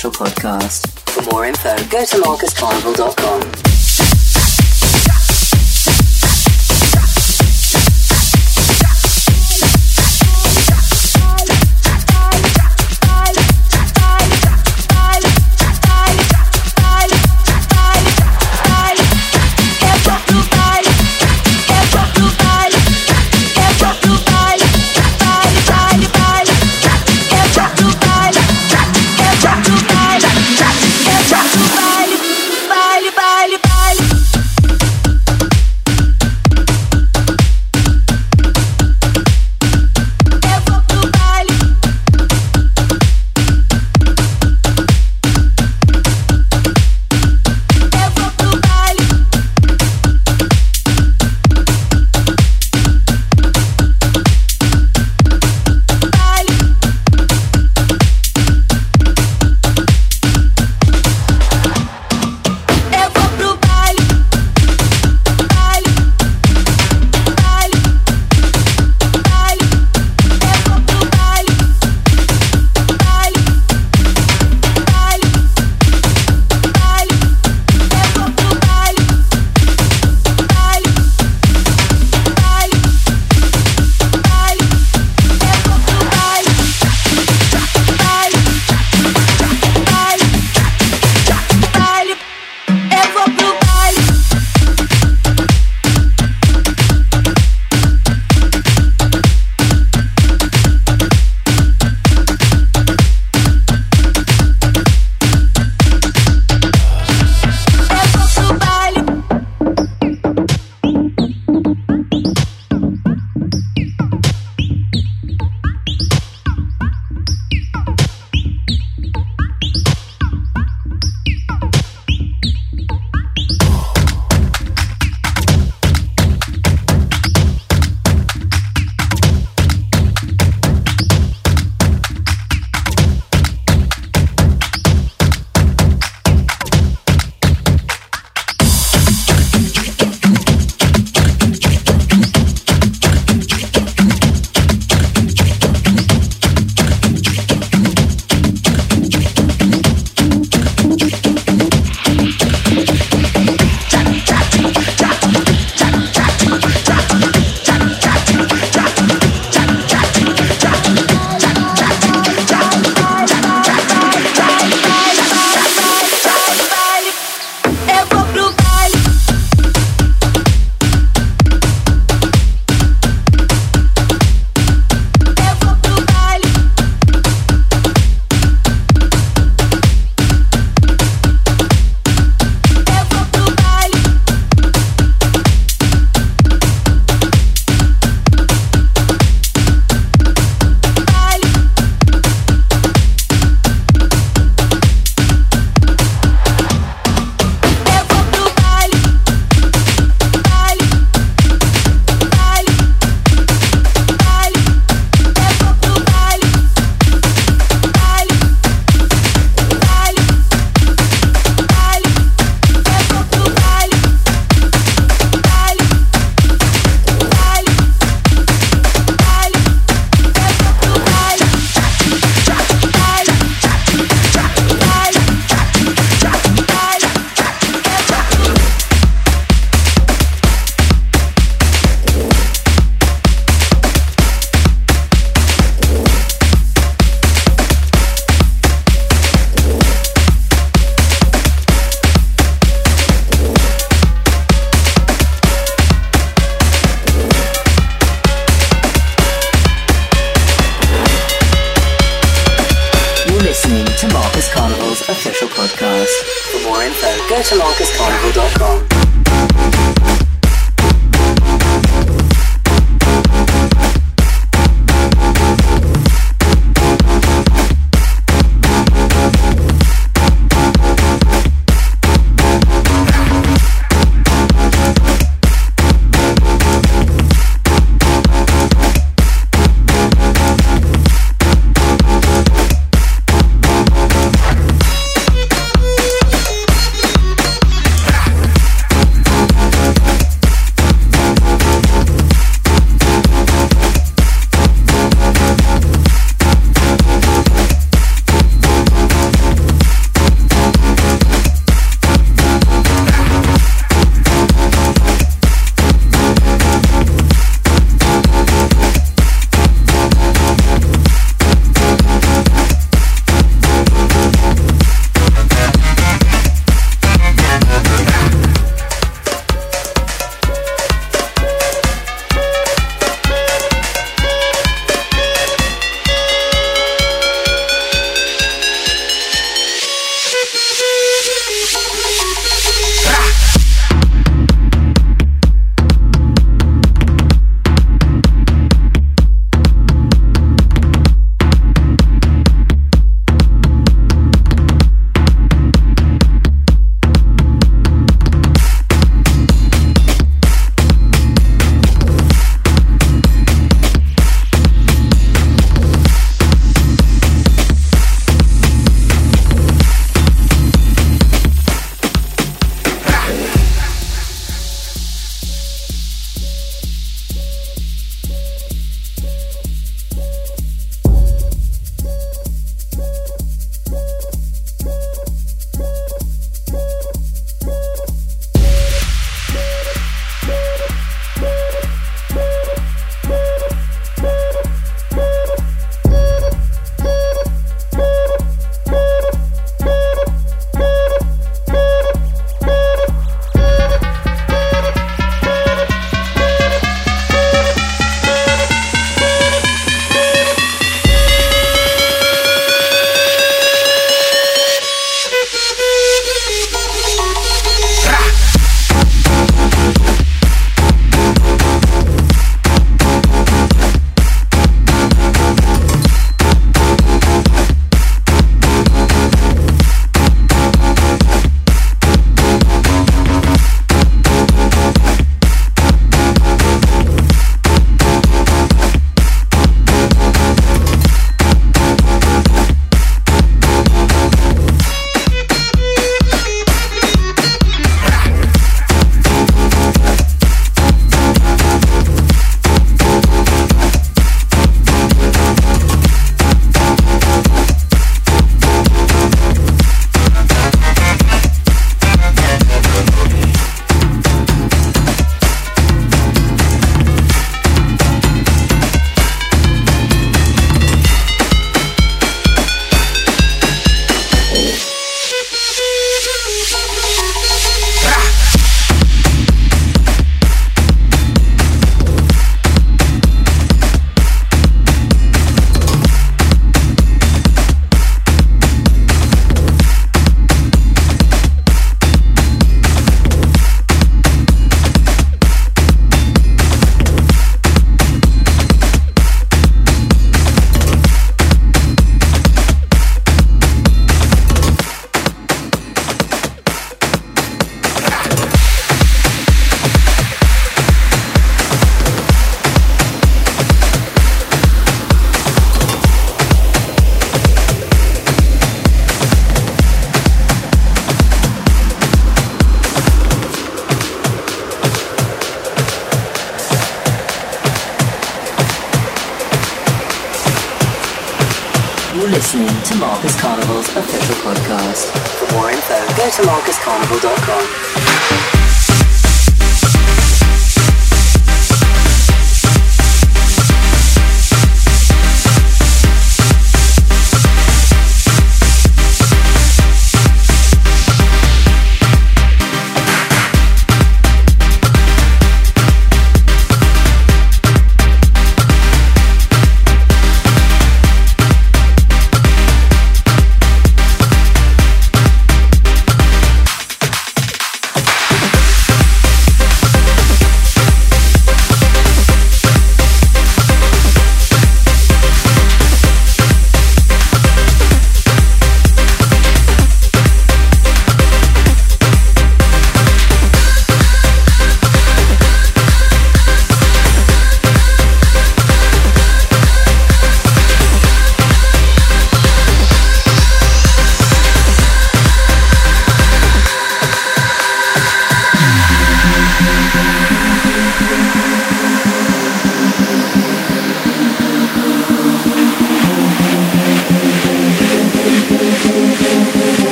baile,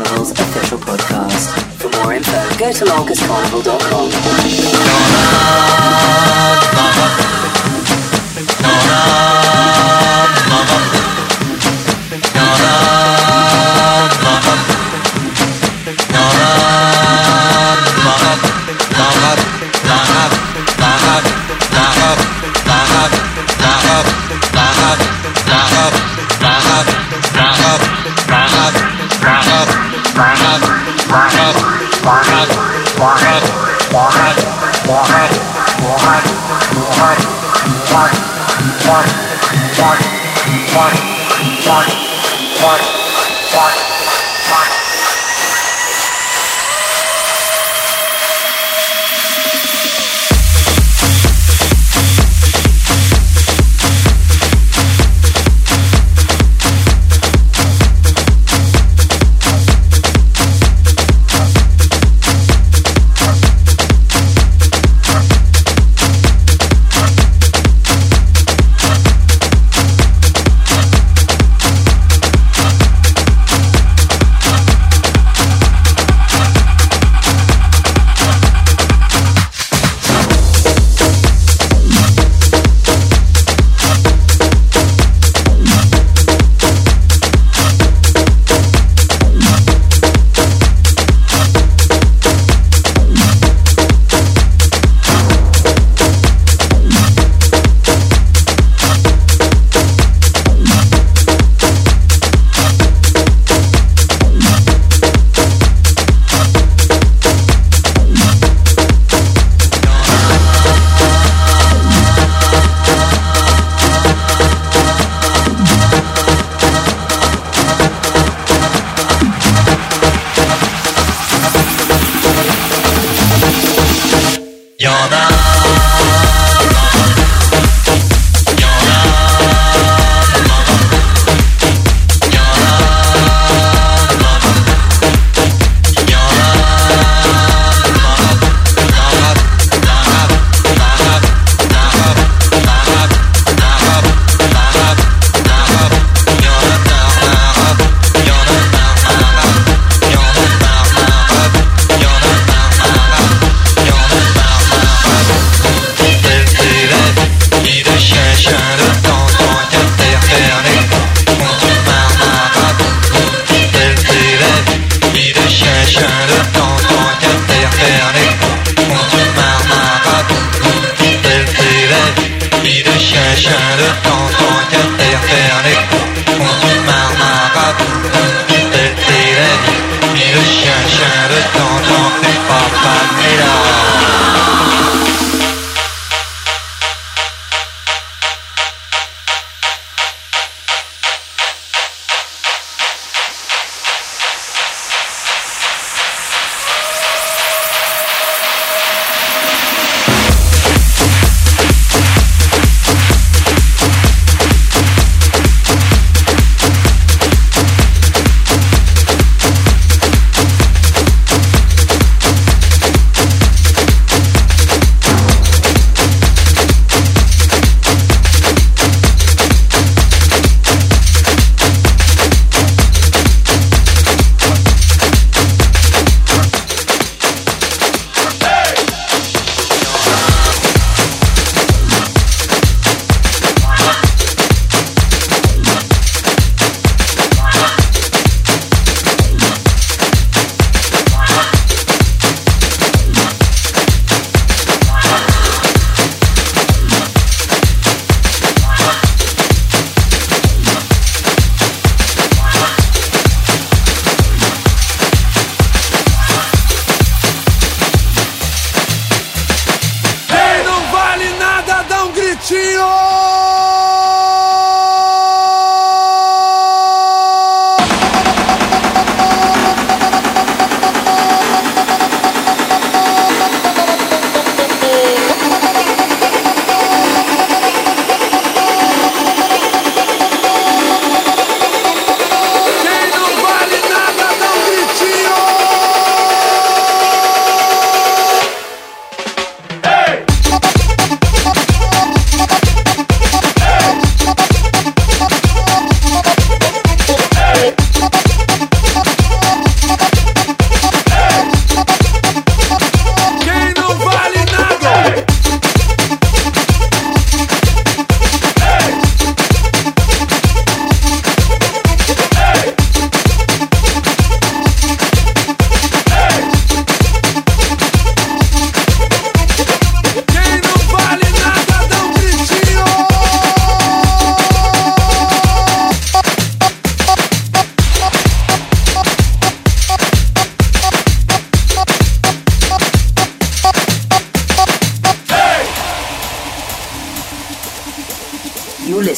Carnival's official podcast. For more info, go to marcuscarnival.com.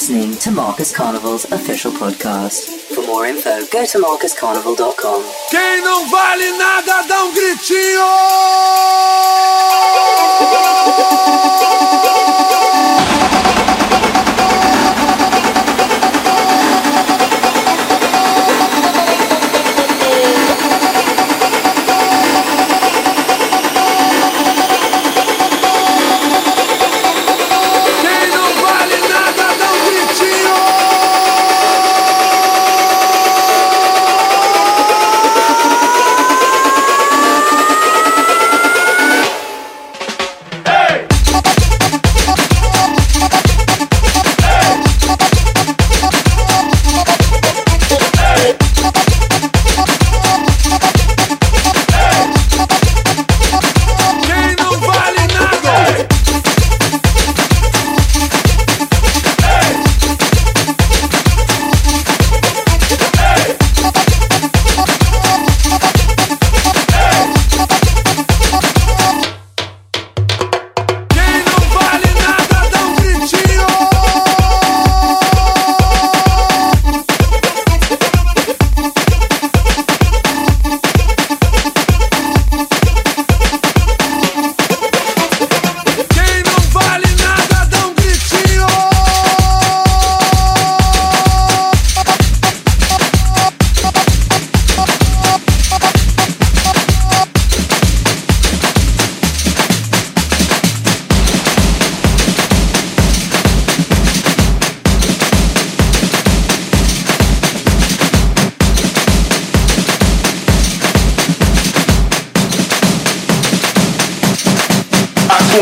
to Marcus Carnival's official podcast. For more info, go to marcuscarnival.com. Quem não vale nada, dá um gritinho!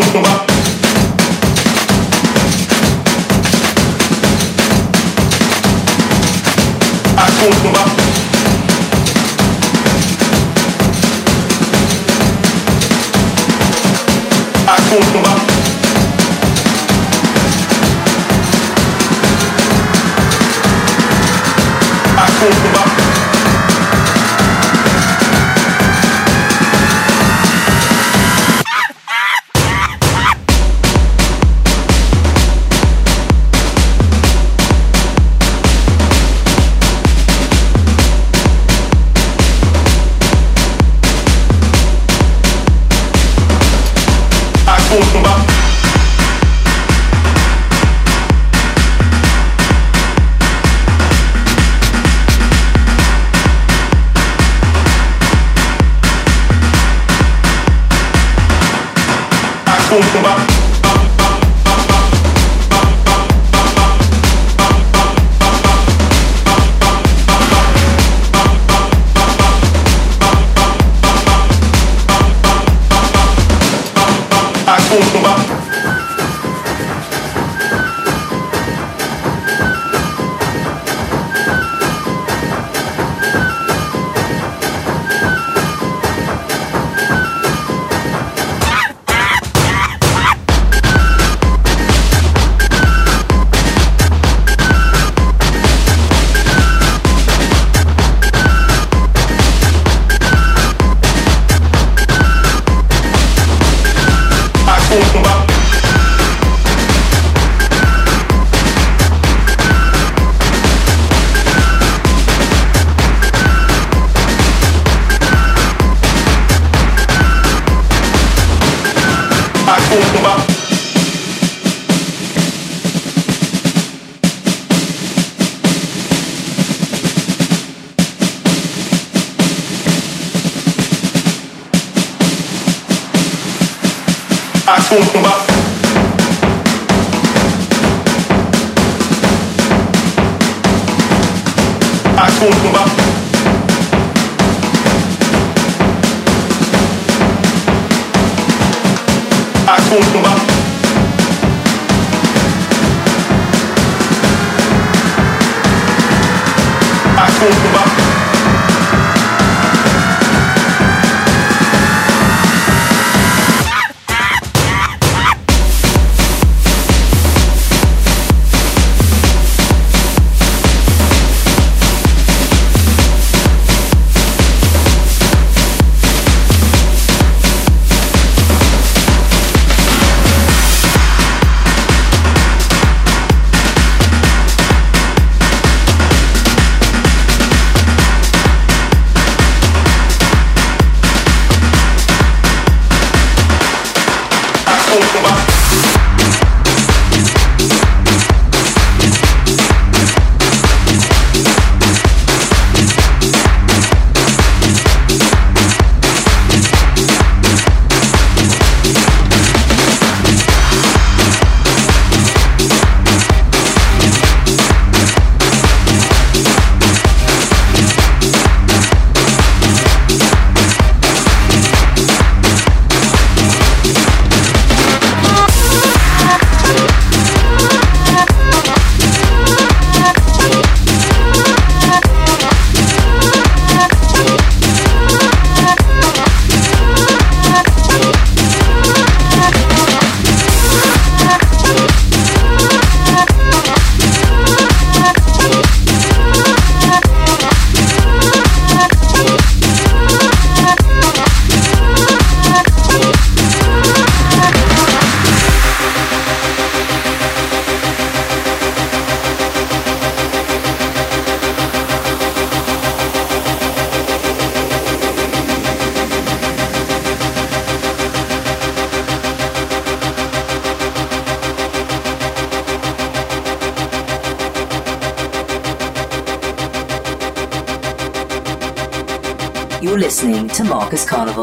운동가 악보 운동가 악보 운동가 악보 운동가 boom.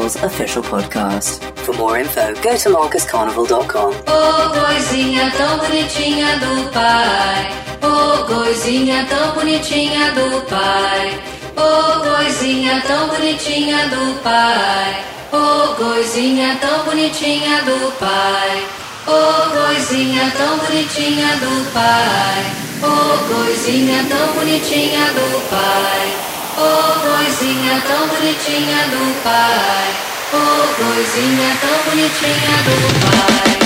Carnival's official podcast. For more info, go to marcuscarnival.com. Ô coisinha tão bonitinha do pai, ô coisinha tão bonitinha do pai, ô coisinha tão bonitinha do pai, ô coisinha tão bonitinha do pai, ô coisinha tão bonitinha do pai, ô coisinha tão bonitinha do pai, ô coisinha tão bonitinha do pai, ô coisinha tão bonitinha do pai.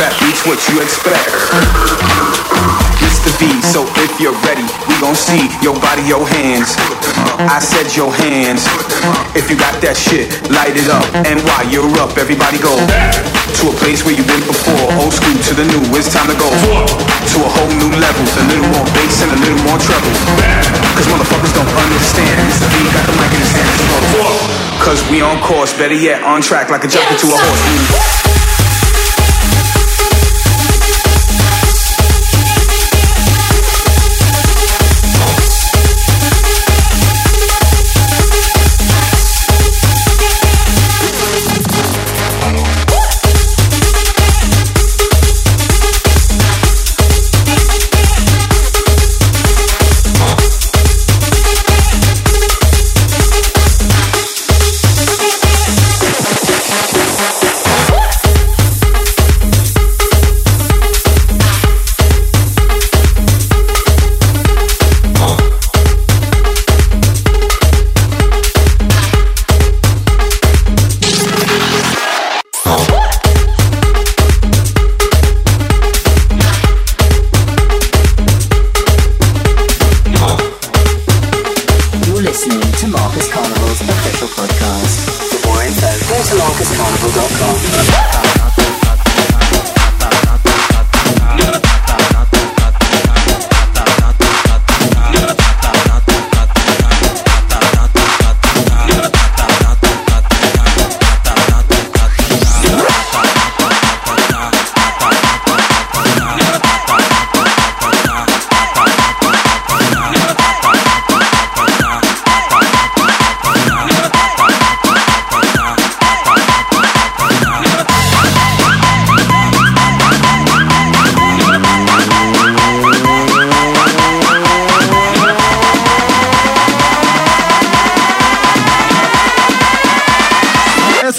Rap beats what you expect. It's the beat, so if you're ready, we gon' see your body, your hands. I said your hands. If you got that shit, light it up. And while you're up, everybody go to a place where you've been before. Old school to the new, it's time to go to a whole new level. A little more bass and a little more treble. Cause motherfuckers don't understand. It's the beat, got the mic in his hand. Cause we on course, better yet, on track like a jockey to a horse.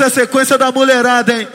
sequência da mulherada, hein?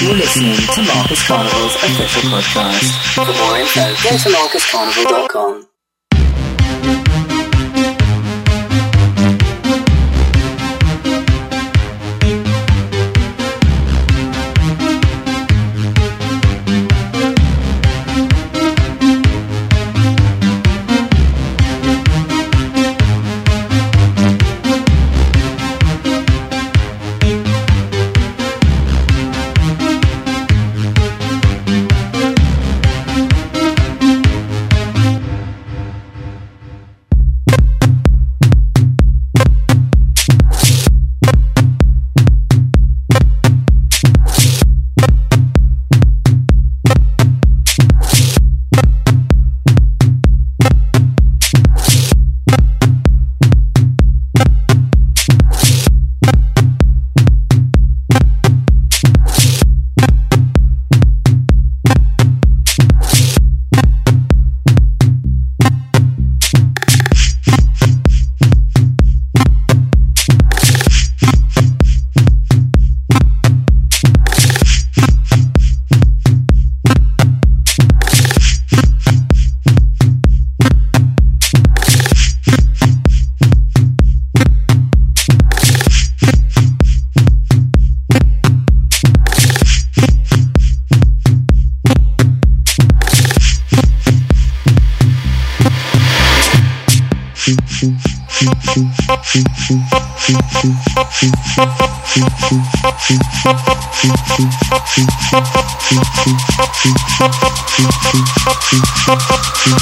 You're listening to Marcus Carnival's official podcast. For more info, go to marcuscarnival.com.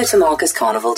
To Marcus Carnival